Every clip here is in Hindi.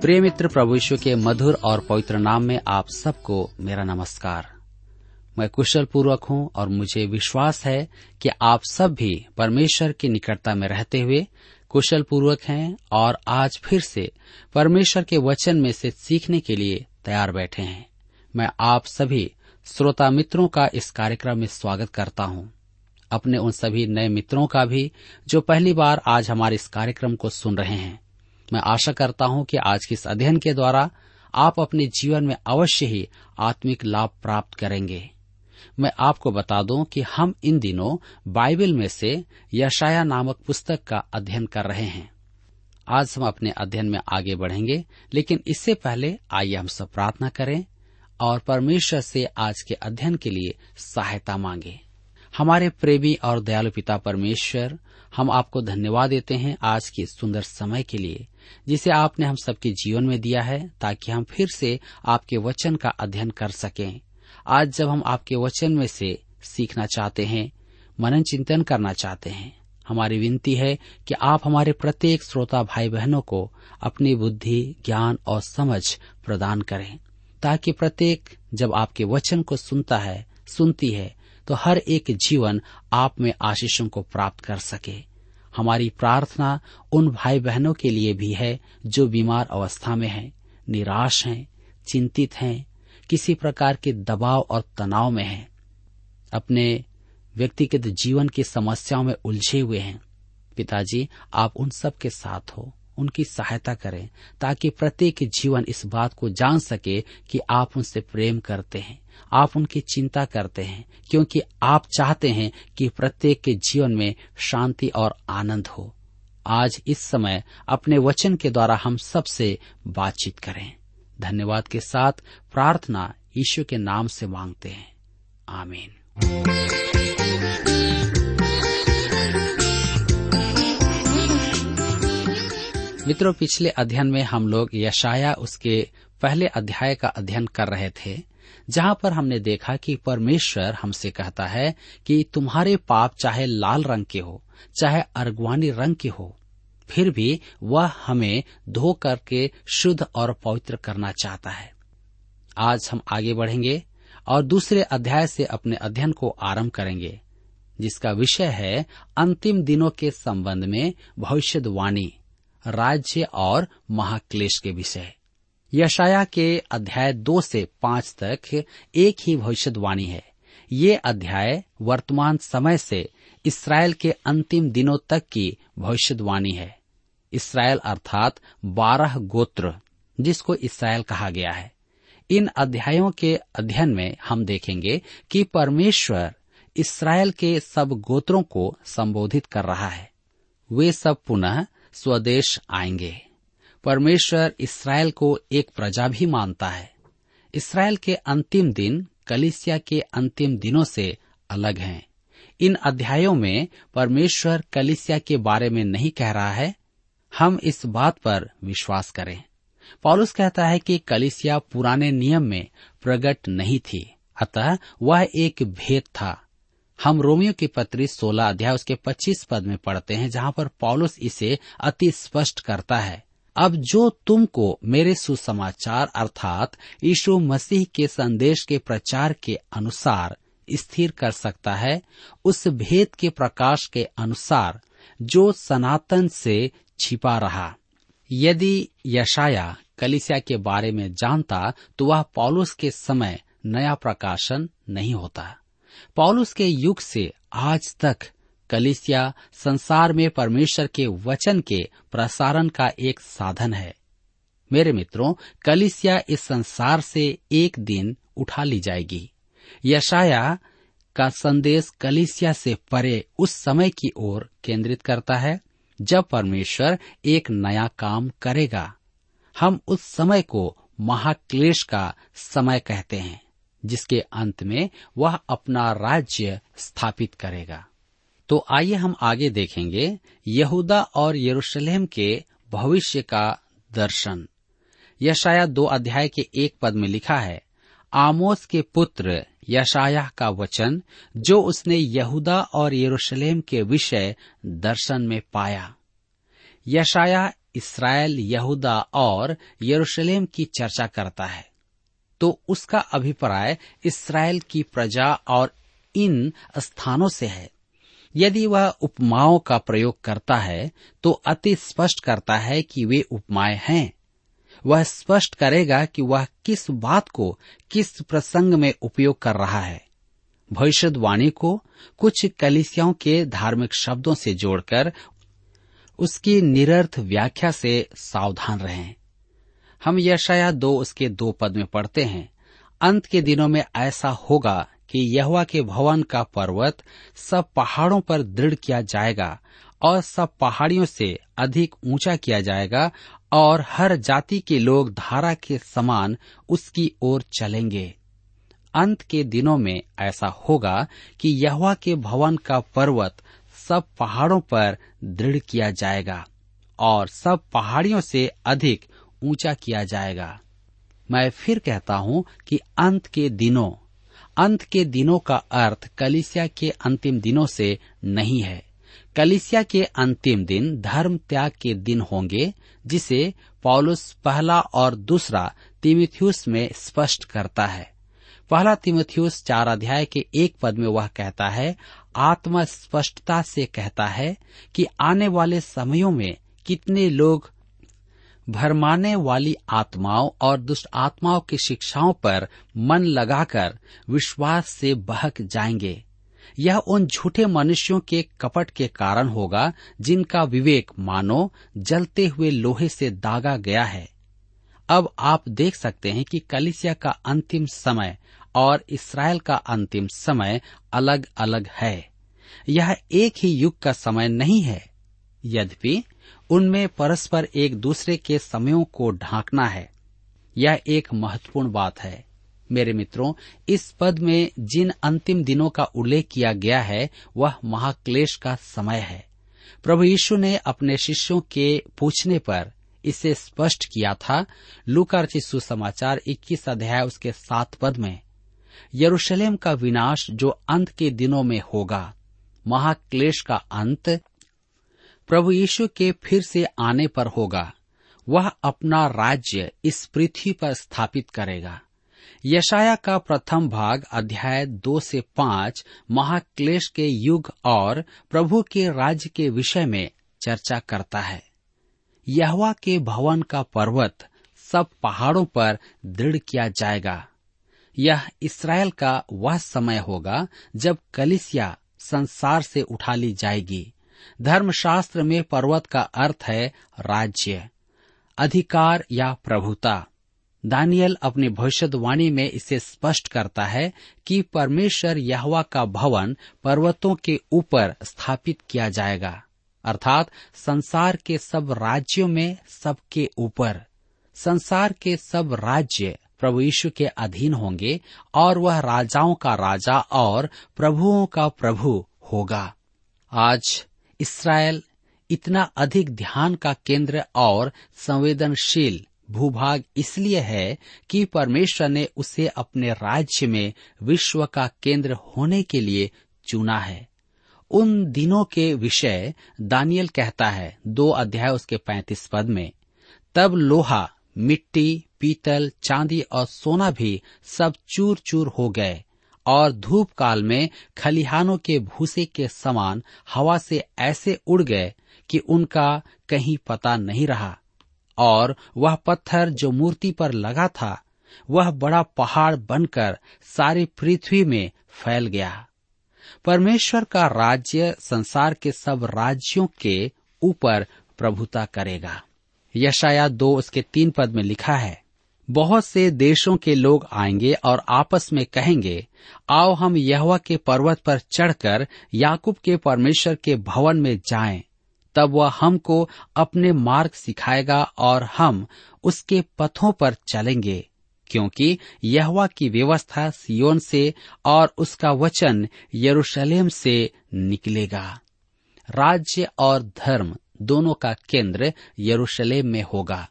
प्रिय मित्र प्रभु यीशु के मधुर और पवित्र नाम में आप सबको मेरा नमस्कार। मैं कुशल पूर्वक हूँ और मुझे विश्वास है कि आप सब भी परमेश्वर की निकटता में रहते हुए कुशल पूर्वक हैं और आज फिर से परमेश्वर के वचन में से सीखने के लिए तैयार बैठे हैं। मैं आप सभी श्रोता मित्रों का इस कार्यक्रम में स्वागत करता हूँ। अपने उन सभी नए मित्रों का भी जो पहली बार आज हमारे इस कार्यक्रम को सुन रहे हैं। मैं आशा करता हूँ कि आज के इस अध्ययन के द्वारा आप अपने जीवन में अवश्य ही आत्मिक लाभ प्राप्त करेंगे। मैं आपको बता दूँ कि हम इन दिनों बाइबल में से यशाया नामक पुस्तक का अध्ययन कर रहे हैं। आज हम अपने अध्ययन में आगे बढ़ेंगे, लेकिन इससे पहले आइए हम सब प्रार्थना करें और परमेश्वर से आज के अध्ययन के लिए सहायता मांगे। हमारे प्रेमी और दयालु पिता परमेश्वर, हम आपको धन्यवाद देते हैं आज के सुंदर समय के लिए। जिसे आपने हम सबके जीवन में दिया है, ताकि हम फिर से आपके वचन का अध्ययन कर सकें। आज जब हम आपके वचन में से सीखना चाहते हैं, मनन चिंतन करना चाहते हैं, हमारी विनती है कि आप हमारे प्रत्येक श्रोता भाई बहनों को अपनी बुद्धि, ज्ञान और समझ प्रदान करें, ताकि प्रत्येक जब आपके वचन को सुनता है, सुनती है तो हर एक जीवन आप में आशीषों को प्राप्त कर सके। हमारी प्रार्थना उन भाई बहनों के लिए भी है जो बीमार अवस्था में हैं, निराश हैं, चिंतित हैं, किसी प्रकार के दबाव और तनाव में हैं, अपने व्यक्तिगत जीवन की समस्याओं में उलझे हुए हैं। पिताजी आप उन सब के साथ हो। उनकी सहायता करें, ताकि प्रत्येक जीवन इस बात को जान सके कि आप उनसे प्रेम करते हैं, आप उनकी चिंता करते हैं, क्योंकि आप चाहते हैं कि प्रत्येक के जीवन में शांति और आनंद हो। आज इस समय अपने वचन के द्वारा हम सबसे बातचीत करें। धन्यवाद के साथ प्रार्थना ईश्वर के नाम से मांगते हैं। आमीन। मित्रों, पिछले अध्ययन में हम लोग यशाया उसके पहले अध्याय का अध्ययन कर रहे थे, जहाँ पर हमने देखा कि परमेश्वर हमसे कहता है कि तुम्हारे पाप चाहे लाल रंग के हो, चाहे अर्गवानी रंग के हो, फिर भी वह हमें धो करके शुद्ध और पवित्र करना चाहता है। आज हम आगे बढ़ेंगे और दूसरे अध्याय से अपने अध्ययन को आरंभ करेंगे, जिसका विषय है अंतिम दिनों के संबंध में भविष्यवाणी। राज्य और महाक्लेश के विषय। यशाया के अध्याय दो से पाँच तक एक ही भविष्यवाणी है। ये अध्याय वर्तमान समय से इसराइल के अंतिम दिनों तक की भविष्यवाणी है। इसराइल अर्थात बारह गोत्र, जिसको इसराइल कहा गया है। इन अध्यायों के अध्ययन में हम देखेंगे कि परमेश्वर इसराइल के सब गोत्रों को संबोधित कर रहा है। वे सब पुनः स्वदेश आएँगे। परमेश्वर इसराइल को एक प्रजा भी मानता है। इसराइल के अंतिम दिन कलिसिया के अंतिम दिनों से अलग हैं। इन अध्यायों में परमेश्वर कलिसिया के बारे में नहीं कह रहा है। हम इस बात पर विश्वास करें। पॉलुस कहता है कि कलिसिया पुराने नियम में प्रकट नहीं थी। अतः वह एक भेद था। हम रोमियो की पत्री 16 अध्याय उसके 25 पद में पढ़ते हैं, जहाँ पर पॉलुस इसे अति स्पष्ट करता है। अब जो तुमको मेरे सुसमाचार अर्थात यीशु मसीह के संदेश के प्रचार के अनुसार स्थिर कर सकता है, उस भेद के प्रकाश के अनुसार जो सनातन से छिपा रहा। यदि यशाया कलिसिया के बारे में जानता तो वह पॉलुस के समय नया प्रकाशन नहीं होता। पौलुस के युग से आज तक कलिसिया संसार में परमेश्वर के वचन के प्रसारण का एक साधन है। मेरे मित्रों, कलिसिया इस संसार से एक दिन उठा ली जाएगी। यशाया का संदेश कलिसिया से परे उस समय की ओर केंद्रित करता है, जब परमेश्वर एक नया काम करेगा। हम उस समय को महाक्लेश का समय कहते हैं। जिसके अंत में वह अपना राज्य स्थापित करेगा। तो आइए हम आगे देखेंगे यहूदा और यरूशलेम के भविष्य का दर्शन। यशाया दो अध्याय के एक पद में लिखा है, आमोस के पुत्र यशाया का वचन, जो उसने यहूदा और यरूशलेम के विषय दर्शन में पाया। यशाया इसराइल, यहूदा और यरूशलेम की चर्चा करता है। तो उसका अभिप्राय इसराइल की प्रजा और इन स्थानों से है। यदि वह उपमाओं का प्रयोग करता है तो अति स्पष्ट करता है कि वे उपमाएँ हैं। वह स्पष्ट करेगा कि वह किस बात को किस प्रसंग में उपयोग कर रहा है। भविष्यवाणी को कुछ कलिसियाओं के धार्मिक शब्दों से जोड़कर उसकी निरर्थ व्याख्या से सावधान रहें। हम यशाया दो उसके दो पद में पढ़ते हैं। अंत के दिनों में ऐसा होगा कि यहवा के भवन का पर्वत सब पहाड़ों पर दृढ़ किया जाएगा और सब पहाड़ियों से अधिक ऊँचा किया जाएगा और हर जाति के लोग धारा के समान उसकी ओर चलेंगे। अंत के दिनों में ऐसा होगा कि यहवा के भवन का पर्वत सब पहाड़ों पर दृढ़ किया जाएगा और सब पहाड़ियों से अधिक ऊँचा किया जाएगा। मैं फिर कहता हूँ कि अंत के दिनों, अंत के दिनों का अर्थ कलिसिया के अंतिम दिनों से नहीं है। कलिसिया के अंतिम दिन धर्म त्याग के दिन होंगे, जिसे पॉलुस पहला और दूसरा तिमिथ्यूस में स्पष्ट करता है। पहला तिमिथ्यूस चार अध्याय के एक पद में वह कहता है, आत्मा स्पष्टता से कहता है कि आने वाले समयों में कितने लोग भरमाने वाली आत्माओं और दुष्ट आत्माओं की शिक्षाओं पर मन लगाकर विश्वास से बहक जाएँगे। यह उन झूठे मनुष्यों के कपट के कारण होगा, जिनका विवेक मानो, जलते हुए लोहे से दागा गया है। अब आप देख सकते हैं कि कलिसिया का अंतिम समय और इसराइल का अंतिम समय अलग अलग है। यह एक ही युग का समय नहीं है। यद्यपि उनमें परस्पर एक दूसरे के समयों को ढांकना है। यह एक महत्वपूर्ण बात है। मेरे मित्रों, इस पद में जिन अंतिम दिनों का उल्लेख किया गया है, वह महाक्लेश का समय है। प्रभु यीशु ने अपने शिष्यों के पूछने पर इसे स्पष्ट किया था। लूकार सुसमाचार 21 अध्याय उसके सात पद में, यरूशलेम का विनाश जो अंत के दिनों में होगा, महाक्लेश का अंत प्रभु यीशु के फिर से आने पर होगा। वह अपना राज्य इस पृथ्वी पर स्थापित करेगा। यशाया का प्रथम भाग अध्याय दो से पाँच महाक्लेश के युग और प्रभु के राज्य के विषय में चर्चा करता है। यहवा के भवन का पर्वत सब पहाड़ों पर दृढ़ किया जाएगा। यह इसराइल का वह समय होगा जब कलिसिया संसार से उठा ली जाएगी। धर्मशास्त्र में पर्वत का अर्थ है राज्य, अधिकार या प्रभुता। दानियल अपने भविष्यवाणी में इसे स्पष्ट करता है कि परमेश्वर यहवा का भवन पर्वतों के ऊपर स्थापित किया जाएगा, अर्थात संसार के सब राज्यों में सबके ऊपर। संसार के सब राज्य प्रभु यीशु के अधीन होंगे और वह राजाओं का राजा और प्रभुओं का प्रभु होगा। आज इसराइल इतना अधिक ध्यान का केंद्र और संवेदनशील भूभाग इसलिए है कि परमेश्वर ने उसे अपने राज्य में विश्व का केंद्र होने के लिए चुना है। उन दिनों के विषय दानियल कहता है, दो अध्याय उसके पैंतीस पद में, तब लोहा, मिट्टी, पीतल, चांदी और सोना भी सब चूर चूर हो गए। और धूप काल में खलिहानों के भूसे के समान हवा से ऐसे उड़ गए कि उनका कहीं पता नहीं रहा। और वह पत्थर जो मूर्ति पर लगा था, वह बड़ा पहाड़ बनकर सारी पृथ्वी में फैल गया। परमेश्वर का राज्य संसार के सब राज्यों के ऊपर प्रभुता करेगा। यशाया दो उसके तीन पद में लिखा है बहुत से देशों के लोग आएँगे और आपस में कहेंगे, आओ हम यहवा के पर्वत पर चढ़कर याकूब के परमेश्वर के भवन में जाएँ। तब वह हमको अपने मार्ग सिखाएगा और हम उसके पथों पर चलेंगे, क्योंकि यहवा की व्यवस्था सियोन से और उसका वचन यरूशलेम से निकलेगा। राज्य और धर्म दोनों का केंद्र यरूशलेम में होगा।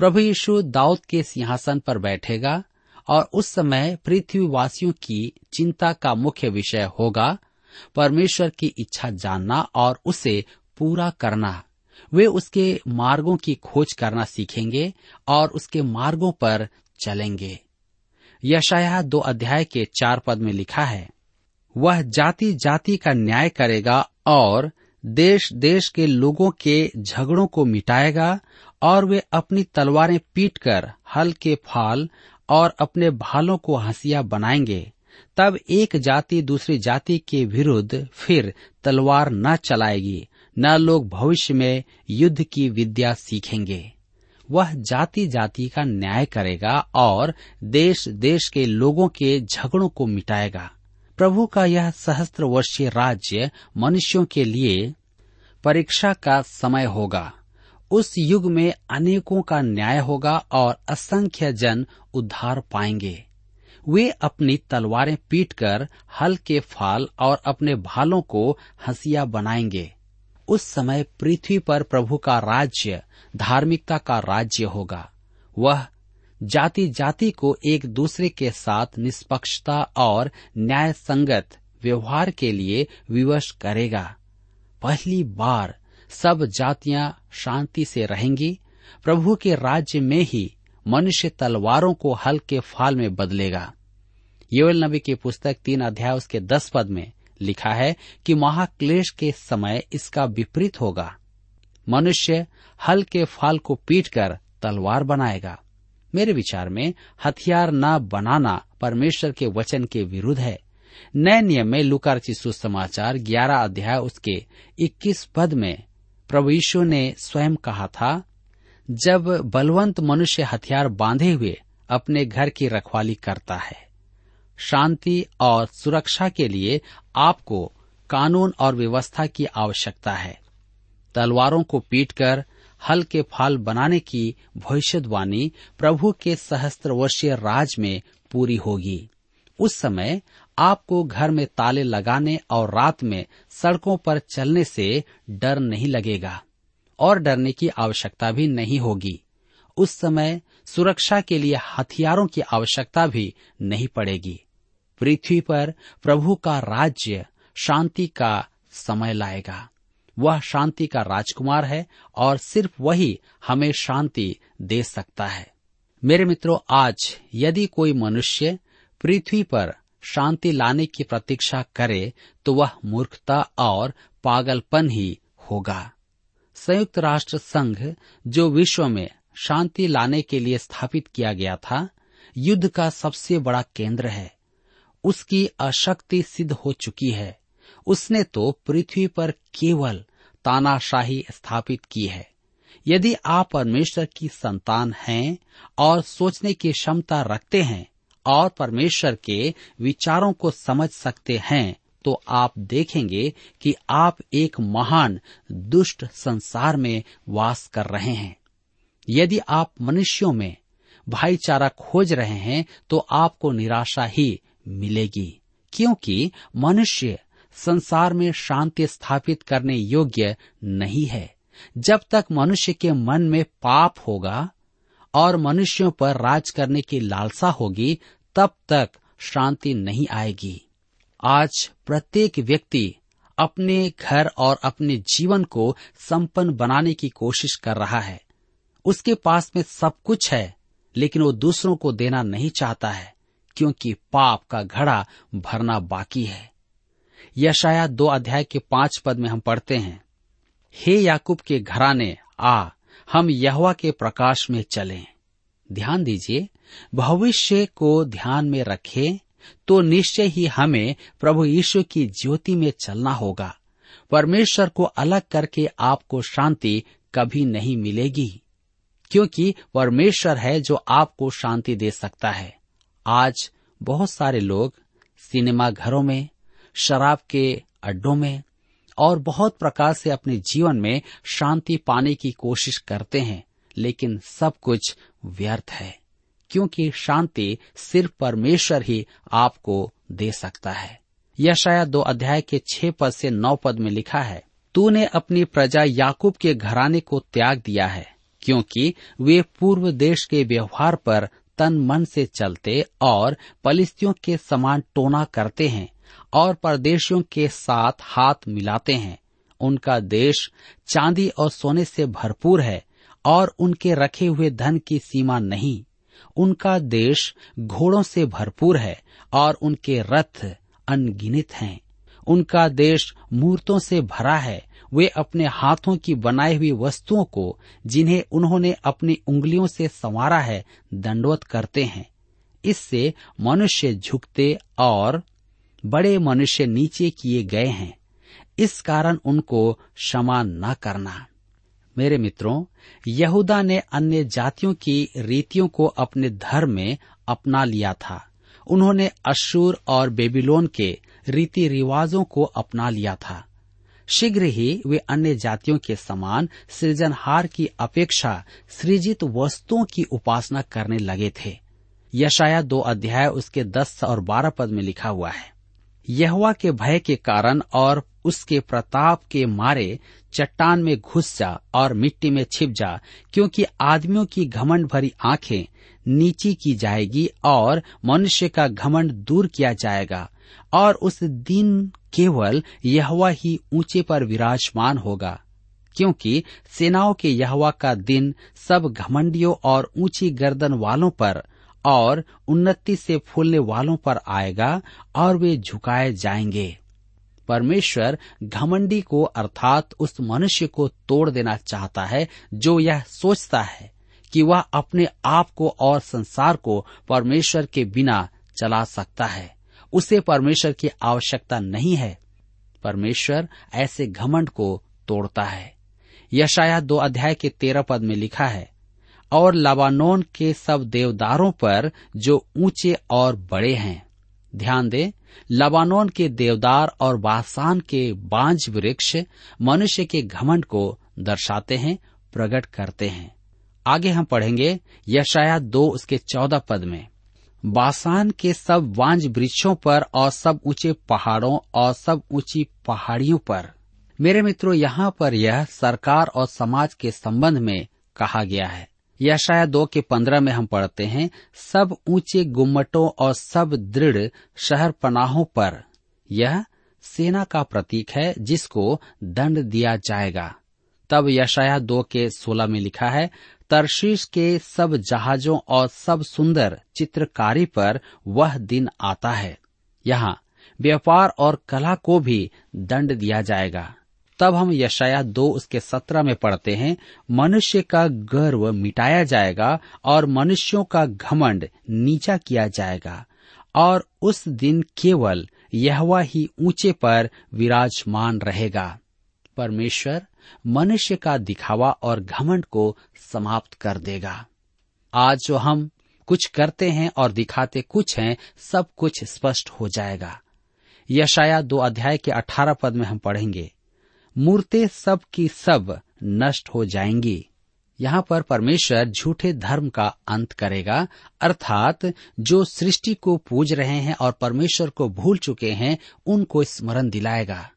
प्रभु यीशु दाऊद के सिंहासन पर बैठेगा और उस समय पृथ्वीवासियों की चिंता का मुख्य विषय होगा, परमेश्वर की इच्छा जानना और उसे पूरा करना। वे उसके मार्गों की खोज करना सीखेंगे और उसके मार्गों पर चलेंगे। यशाया दो अध्याय के चार पद में लिखा है, वह जाति जाति का न्याय करेगा और देश देश के लोगों के झगड़ों को मिटाएगा और वे अपनी तलवारें पीटकर हल के फाल और अपने भालों को हंसिया बनाएँगे। तब एक जाति दूसरी जाति के विरुद्ध फिर तलवार न चलाएगी, न लोग भविष्य में युद्ध की विद्या सीखेंगे। वह जाति जाति का न्याय करेगा और देश देश के लोगों के झगड़ों को मिटाएगा। प्रभु का यह सहस्त्र वर्षीय राज्य मनुष्यों के लिए परीक्षा का समय होगा। उस युग में अनेकों का न्याय होगा और असंख्य जन उद्धार पाएँगे। वे अपनी तलवारें पीटकर हल के फाल और अपने भालों को हंसिया बनाएँगे। उस समय पृथ्वी पर प्रभु का राज्य, धार्मिकता का राज्य होगा। वह जाति जाति को एक दूसरे के साथ निष्पक्षता और न्याय संगत व्यवहार के लिए विवश करेगा। पहली बार सब जातियाँ शांति से रहेंगी, प्रभु के राज्य में ही मनुष्य तलवारों को हल के फाल में बदलेगा। योल नबी की पुस्तक तीन अध्याय उसके दस पद में लिखा है कि महाक्लेश के समय इसका विपरीत होगा। मनुष्य हल के फाल को पीटकर तलवार बनाएगा। मेरे विचार में हथियार न बनाना परमेश्वर के वचन के विरुद्ध है। नए नियम में लुकार सुसमाचार ग्यारह अध्याय उसके इक्कीस पद में प्रभु यीशु ने स्वयं कहा था, जब बलवंत मनुष्य हथियार बांधे हुए अपने घर की रखवाली करता है, शांति और सुरक्षा के लिए आपको कानून और व्यवस्था की आवश्यकता है। तलवारों को पीटकर, हल के फाल बनाने की भविष्यवाणी प्रभु के सहस्त्र वर्षीय राज में पूरी होगी। उस समय आपको घर में ताले लगाने और रात में सड़कों पर चलने से डर नहीं लगेगा और डरने की आवश्यकता भी नहीं होगी। उस समय सुरक्षा के लिए हथियारों की आवश्यकता भी नहीं पड़ेगी। पृथ्वी पर प्रभु का राज्य शांति का समय लाएगा। वह शांति का राजकुमार है और सिर्फ़ वही हमें शांति दे सकता है। मेरे मित्रों, आज यदि कोई मनुष्य पृथ्वी पर शांति लाने की प्रतीक्षा करे तो वह मूर्खता और पागलपन ही होगा। संयुक्त राष्ट्र संघ, जो विश्व में शांति लाने के लिए स्थापित किया गया था, युद्ध का सबसे बड़ा केंद्र है। उसकी अशक्ति सिद्ध हो चुकी है। उसने तो पृथ्वी पर केवल तानाशाही स्थापित की है। यदि आप परमेश्वर की संतान हैं और सोचने की क्षमता रखते हैं और परमेश्वर के विचारों को समझ सकते हैं तो आप देखेंगे कि आप एक महान दुष्ट संसार में वास कर रहे हैं। यदि आप मनुष्यों में भाईचारा खोज रहे हैं तो आपको निराशा ही मिलेगी, क्योंकि मनुष्य संसार में शांति स्थापित करने योग्य नहीं है। जब तक मनुष्य के मन में पाप होगा और मनुष्यों पर राज करने की लालसा होगी, तब तक शांति नहीं आएगी। आज प्रत्येक व्यक्ति अपने घर और अपने जीवन को संपन्न बनाने की कोशिश कर रहा है। उसके पास में सब कुछ है, लेकिन वो दूसरों को देना नहीं चाहता है, क्योंकि पाप का घड़ा भरना बाकी है। यशाया दो अध्याय के पाँच पद में हम पढ़ते हैं, हे याकूब के घराने, आ हम यहवा के प्रकाश में चलें। ध्यान दीजिए, भविष्य को ध्यान में रखें तो निश्चय ही हमें प्रभु यीशु की ज्योति में चलना होगा। परमेश्वर को अलग करके आपको शांति कभी नहीं मिलेगी, क्योंकि परमेश्वर है जो आपको शांति दे सकता है। आज बहुत सारे लोग सिनेमा घरों में, शराब के अड्डों में और बहुत प्रकार से अपने जीवन में शांति पाने की कोशिश करते हैं, लेकिन सब कुछ व्यर्थ है, क्योंकि शांति सिर्फ़ परमेश्वर ही आपको दे सकता है। यह शायद दो अध्याय के छह पद से नौ पद में लिखा है, तूने अपनी प्रजा याकूब के घराने को त्याग दिया है, क्योंकि वे पूर्व देश के व्यवहार पर तन मन से चलते और पलिस्तियों के समान टोना करते हैं। और परदेशियों के साथ हाथ मिलाते हैं। उनका देश चांदी और सोने से भरपूर है और उनके रखे हुए धन की सीमा नहीं। उनका देश घोड़ों से भरपूर है और उनके रथ अनगिनित हैं। उनका देश मूर्तों से भरा है। वे अपने हाथों की बनाई हुई वस्तुओं को, जिन्हें उन्होंने अपनी उंगलियों से संवारा है, दंडवत करते हैं। इससे मनुष्य झुकते और बड़े मनुष्य नीचे किए गए हैं। इस कारण उनको क्षमा न करना। मेरे मित्रों, यहूदा ने अन्य जातियों की रीतियों को अपने धर्म में अपना लिया था। उन्होंने अशूर और बेबीलोन के रीति रिवाजों को अपना लिया था। शीघ्र ही वे अन्य जातियों के समान सृजनहार की अपेक्षा सृजित वस्तुओं की उपासना करने लगे थे। यशाया दो अध्याय उसके दस और बारह पद में लिखा हुआ है। यहवा के भय के कारण और उसके प्रताप के मारे चट्टान में घुस जा और मिट्टी में छिप जा, क्योंकि आदमियों की घमंड भरी आँखें नीची की जाएगी और मनुष्य का घमंड दूर किया जाएगा, और उस दिन केवल यहवा ही ऊँचे पर विराजमान होगा, क्योंकि सेनाओं के यहवा का दिन सब घमंडियों और ऊँची गर्दन वालों पर और उन्नति से फूलने वालों पर आएगा और वे झुकाए जाएँगे। परमेश्वर घमंडी को अर्थात उस मनुष्य को तोड़ देना चाहता है जो यह सोचता है कि वह अपने आप को और संसार को परमेश्वर के बिना चला सकता है। उसे परमेश्वर की आवश्यकता नहीं है। परमेश्वर ऐसे घमंड को तोड़ता है। यशाया दो अध्याय के तेरह पद में लिखा है और लबानोन के सब देवदारों पर जो ऊँचे और बड़े हैं। ध्यान दें, लबानोन के देवदार और बासान के बांझ वृक्ष मनुष्य के घमंड को दर्शाते हैं प्रकट करते हैं। आगे हम पढ़ेंगे यशाया दो उसके चौदह पद में। बासान के सब बांझ वृक्षों पर और सब ऊँचे पहाड़ों और सब ऊँची पहाड़ियों पर। मेरे मित्रों, यहाँ पर यह सरकार और समाज के संबंध में कहा गया है। यह शायद दो के पंद्रह में हम पढ़ते हैं, सब ऊँचे गुम्मटों और सब दृढ़ शहर पनाहों पर। यह सेना का प्रतीक है, जिसको दंड दिया जाएगा। तब यशाया दो के सोलह में लिखा है, तरशीश के सब जहाजों और सब सुंदर चित्रकारी पर वह दिन आता है। यहाँ, व्यापार और कला को भी दंड दिया जाएगा। तब हम यशाया दो उसके सत्रह में पढ़ते हैं, मनुष्य का गर्व मिटाया जाएगा और मनुष्यों का घमंड नीचा किया जाएगा। और उस दिन केवल यहवा ही ऊँचे पर विराजमान रहेगा। परमेश्वर मनुष्य का दिखावा और घमंड को समाप्त कर देगा। आज जो हम कुछ करते हैं और दिखाते कुछ हैं, सब कुछ स्पष्ट हो जाएगा। यशाया दो अध्याय के अठारह पद में हम पढ़ेंगे। मूर्तें सब की सब नष्ट हो जाएँगी। यहाँ पर परमेश्वर झूठे धर्म का अंत करेगा, अर्थात जो सृष्टि को पूज रहे हैं और परमेश्वर को भूल चुके हैं, उनको स्मरण दिलाएगा।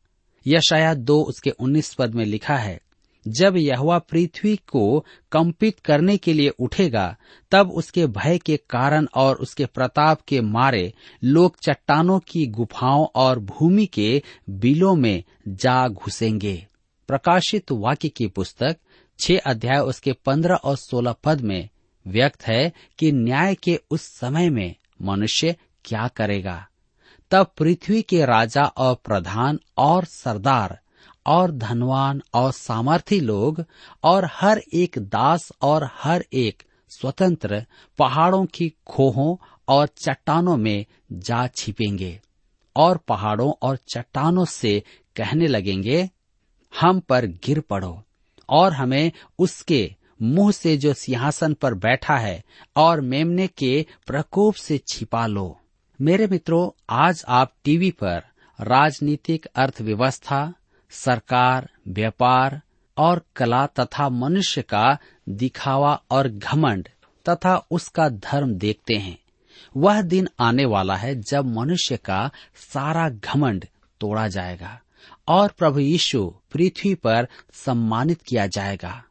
यह शायद दो उसके उन्नीस पद में लिखा है जब यहवा पृथ्वी को कंपित करने के लिए उठेगा, तब उसके भय के कारण और उसके प्रताप के मारे लोग चट्टानों की गुफाओं और भूमि के बिलों में जा घुसेंगे। प्रकाशित वाक्य की पुस्तक छह अध्याय उसके पंद्रह और सोलह पद में व्यक्त है कि न्याय के उस समय में मनुष्य क्या करेगा। तब पृथ्वी के राजा और प्रधान और सरदार और धनवान और सामर्थी लोग और हर एक दास और हर एक स्वतंत्र पहाड़ों की खोहों और चट्टानों में जा छिपेंगे और पहाड़ों और चट्टानों से कहने लगेंगे, हम पर गिर पड़ो और हमें उसके मुँह से जो सिंहासन पर बैठा है और मेमने के प्रकोप से छिपा लो। मेरे मित्रों, आज आप टीवी पर राजनीतिक अर्थव्यवस्था सरकार, व्यापार और कला तथा मनुष्य का दिखावा और घमंड तथा उसका धर्म देखते हैं। वह दिन आने वाला है जब मनुष्य का सारा घमंड तोड़ा जाएगा और प्रभु यीशु पृथ्वी पर सम्मानित किया जाएगा।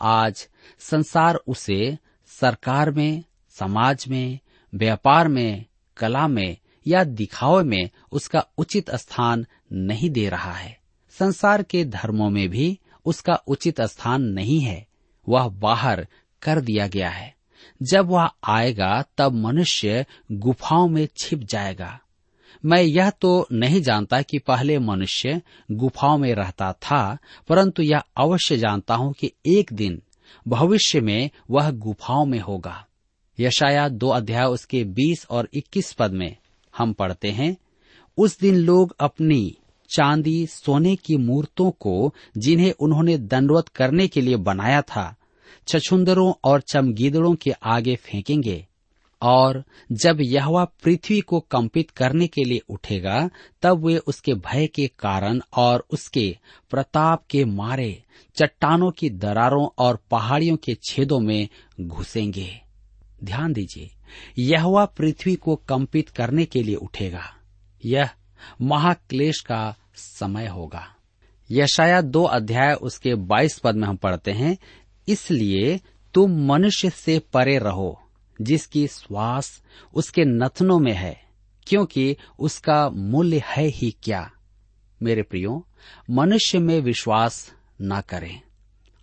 आज संसार उसे सरकार में, समाज में, व्यापार में, कला में या दिखावे में उसका उचित स्थान नहीं दे रहा है। संसार के धर्मों में भी उसका उचित स्थान नहीं है। वह बाहर कर दिया गया है। जब वह आएगा, तब मनुष्य गुफाओं में छिप जाएगा। मैं यह तो नहीं जानता कि पहले मनुष्य गुफाओं में रहता था, परंतु यह अवश्य जानता हूँ कि एक दिन भविष्य में वह गुफाओं में होगा। यशाया दो अध्याय उसके बीस और इक्कीस पद में हम पढ़ते हैं, उस दिन लोग अपनी चांदी, सोने की मूर्तों को जिन्हें उन्होंने दंडवत करने के लिए बनाया था, छछुंदरों और चमगीदड़ों के आगे फेंकेंगे। और जब यहवा पृथ्वी को कंपित करने के लिए उठेगा, तब वे उसके भय के कारण और उसके प्रताप के मारे, चट्टानों की दरारों और पहाड़ियों के छेदों में घुसेंगे। ध्यान दीजिए, यहवा पृथ्वी को कंपित करने के लिए उठेगा। यह महाक्लेश का समय होगा। यशाया दो अध्याय उसके बाईस पद में हम पढ़ते हैं, इसलिए तुम मनुष्य से परे रहो, जिसकी श्वास उसके नथनों में है, क्योंकि उसका मूल्य है ही क्या। मेरे प्रियो, मनुष्य में विश्वास न करें।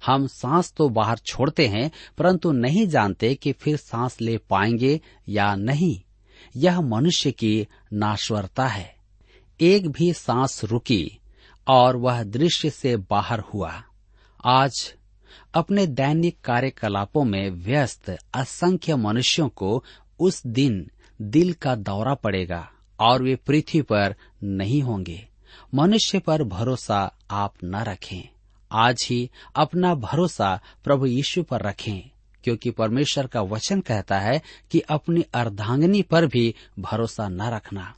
हम सांस तो बाहर छोड़ते हैं, परंतु नहीं जानते कि फिर सांस ले पाएँगे या नहीं। यह मनुष्य की नाश्वरता है। एक भी सांस रुकी और वह दृश्य से बाहर हुआ। आज अपने दैनिक कार्यकलापों में व्यस्त, असंख्य मनुष्यों को उस दिन दिल का दौरा पड़ेगा और वे पृथ्वी पर नहीं होंगे। मनुष्य पर भरोसा आप न रखें। आज ही अपना भरोसा प्रभु यीशु पर रखें, क्योंकि परमेश्वर का वचन कहता है कि अपनी अर्धांगनी पर भी भरोसा न रखना।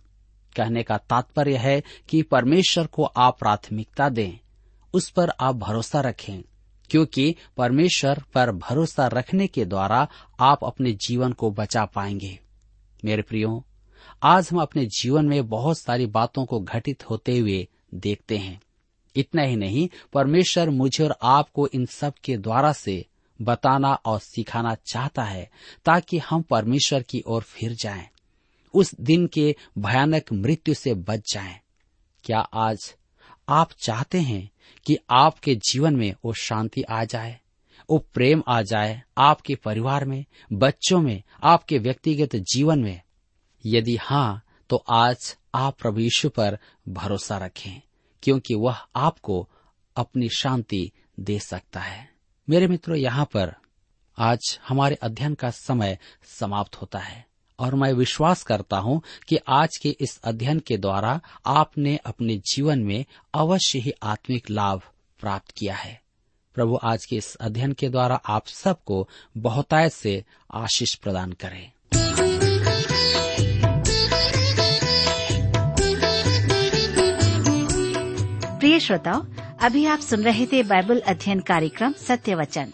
कहने का तात्पर्य है कि परमेश्वर को आप प्राथमिकता दें उस पर आप भरोसा रखें क्योंकि परमेश्वर पर भरोसा रखने के द्वारा आप अपने जीवन को बचा पाएँगे। मेरे प्रियो आज हम अपने जीवन में बहुत सारी बातों को घटित होते हुए देखते हैं। इतना ही नहीं परमेश्वर मुझे और आपको इन सब के द्वारा से बताना और सिखाना चाहता है ताकि हम परमेश्वर की ओर फिर जाएँ, उस दिन के भयानक मृत्यु से बच जाएँ। क्या आज आप चाहते हैं कि आपके जीवन में वो शांति आ जाए, वो प्रेम आ जाए आपके परिवार में, बच्चों में, आपके व्यक्तिगत जीवन में? यदि हाँ तो आज आप प्रभु यीशु पर भरोसा रखें, क्योंकि वह आपको अपनी शांति दे सकता है। मेरे मित्रों, यहाँ पर आज हमारे अध्ययन का समय समाप्त होता है। और मैं विश्वास करता हूँ कि आज के इस अध्ययन के द्वारा आपने अपने जीवन में अवश्य ही आत्मिक लाभ प्राप्त किया है। प्रभु, आज के इस अध्ययन के द्वारा आप सबको बहुतायत से आशीष प्रदान करें। प्रिय श्रोताओ, अभी आप सुन रहे थे बाइबल अध्ययन कार्यक्रम सत्य वचन।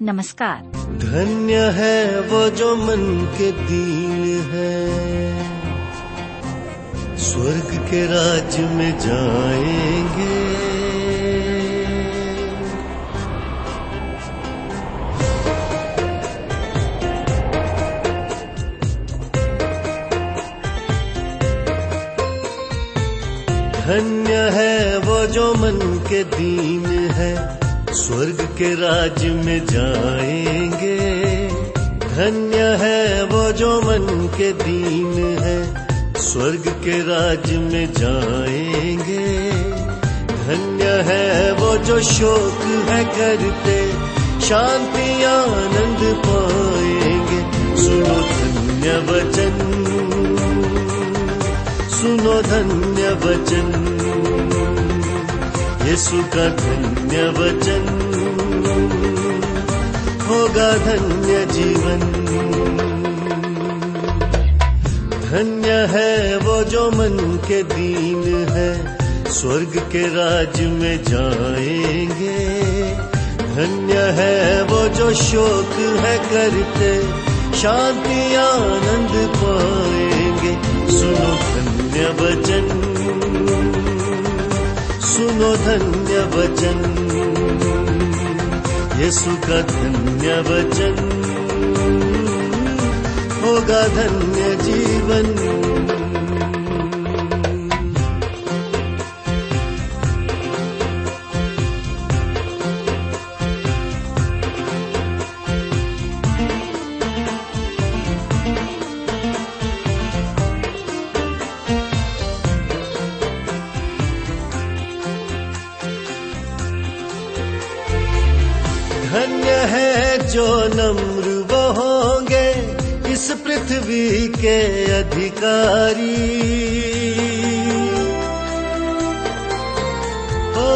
नमस्कार। धन्य है वो जो मन के दीन है। स्वर्ग के राज्य में जाएँगे। धन्य है वो जो मन के दीन है। स्वर्ग के राज्य में जाएँगे। धन्य है वो जो मन के दीन है। स्वर्ग के राज्य में जाएँगे। धन्य है वो जो शोक है करते शांति, आनंद पाएँगे। सुनो धन्य वचन। सुनो धन्य वचन। यीशु का धन्य वचन। होगा धन्य जीवन। धन्य है वो जो मन के दीन है, स्वर्ग के राज में जाएँगे। धन्य है वो जो शोक है करते, शांति आनंद पाएँगे। सुनो धन्य वचन। सुनो धन्य वचन यीशु का धन्य वचन होगा धन्य जीवन। पृथ्वी के अधिकारी। ओ,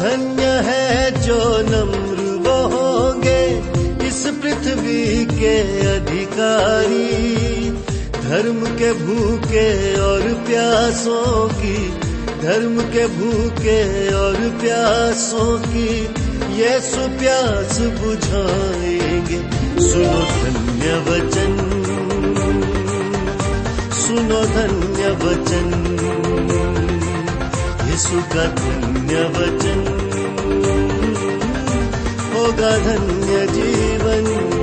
धन्य है जो नम्र वो होंगे इस पृथ्वी के अधिकारी। धर्म के भूखे और प्यासों की, धर्म के भूखे और प्यासों की ये सुप्यास बुझाएँगे। सुनो धन्य वचन। सुनो धन्य वचन यीशु का धन्य वचन होगा धन्य जीवन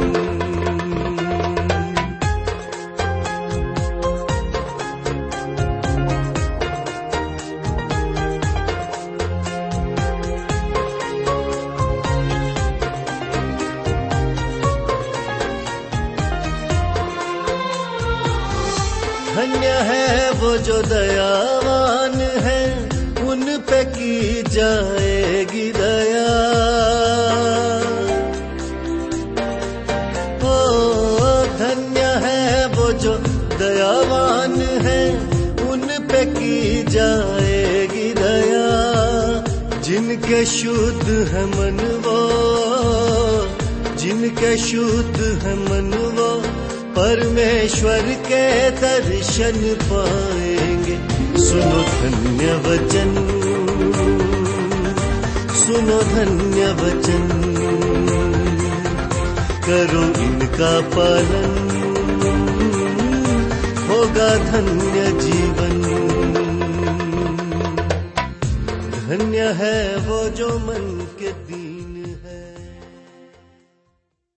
धन्य है वो जो दयावान है, उन पे की जाएगी दया। ओ, धन्य है वो जो दयावान है, उन पे की जाएगी दया। जिनके शुद्ध है मन वो, जिनके शुद्ध है मन वो परमेश्वर के दर्शन पाएँगे। सुनो धन्य वचन। सुनो धन्य वचन। करो इनका पालन। होगा धन्य जीवन। धन्य है वो जो मन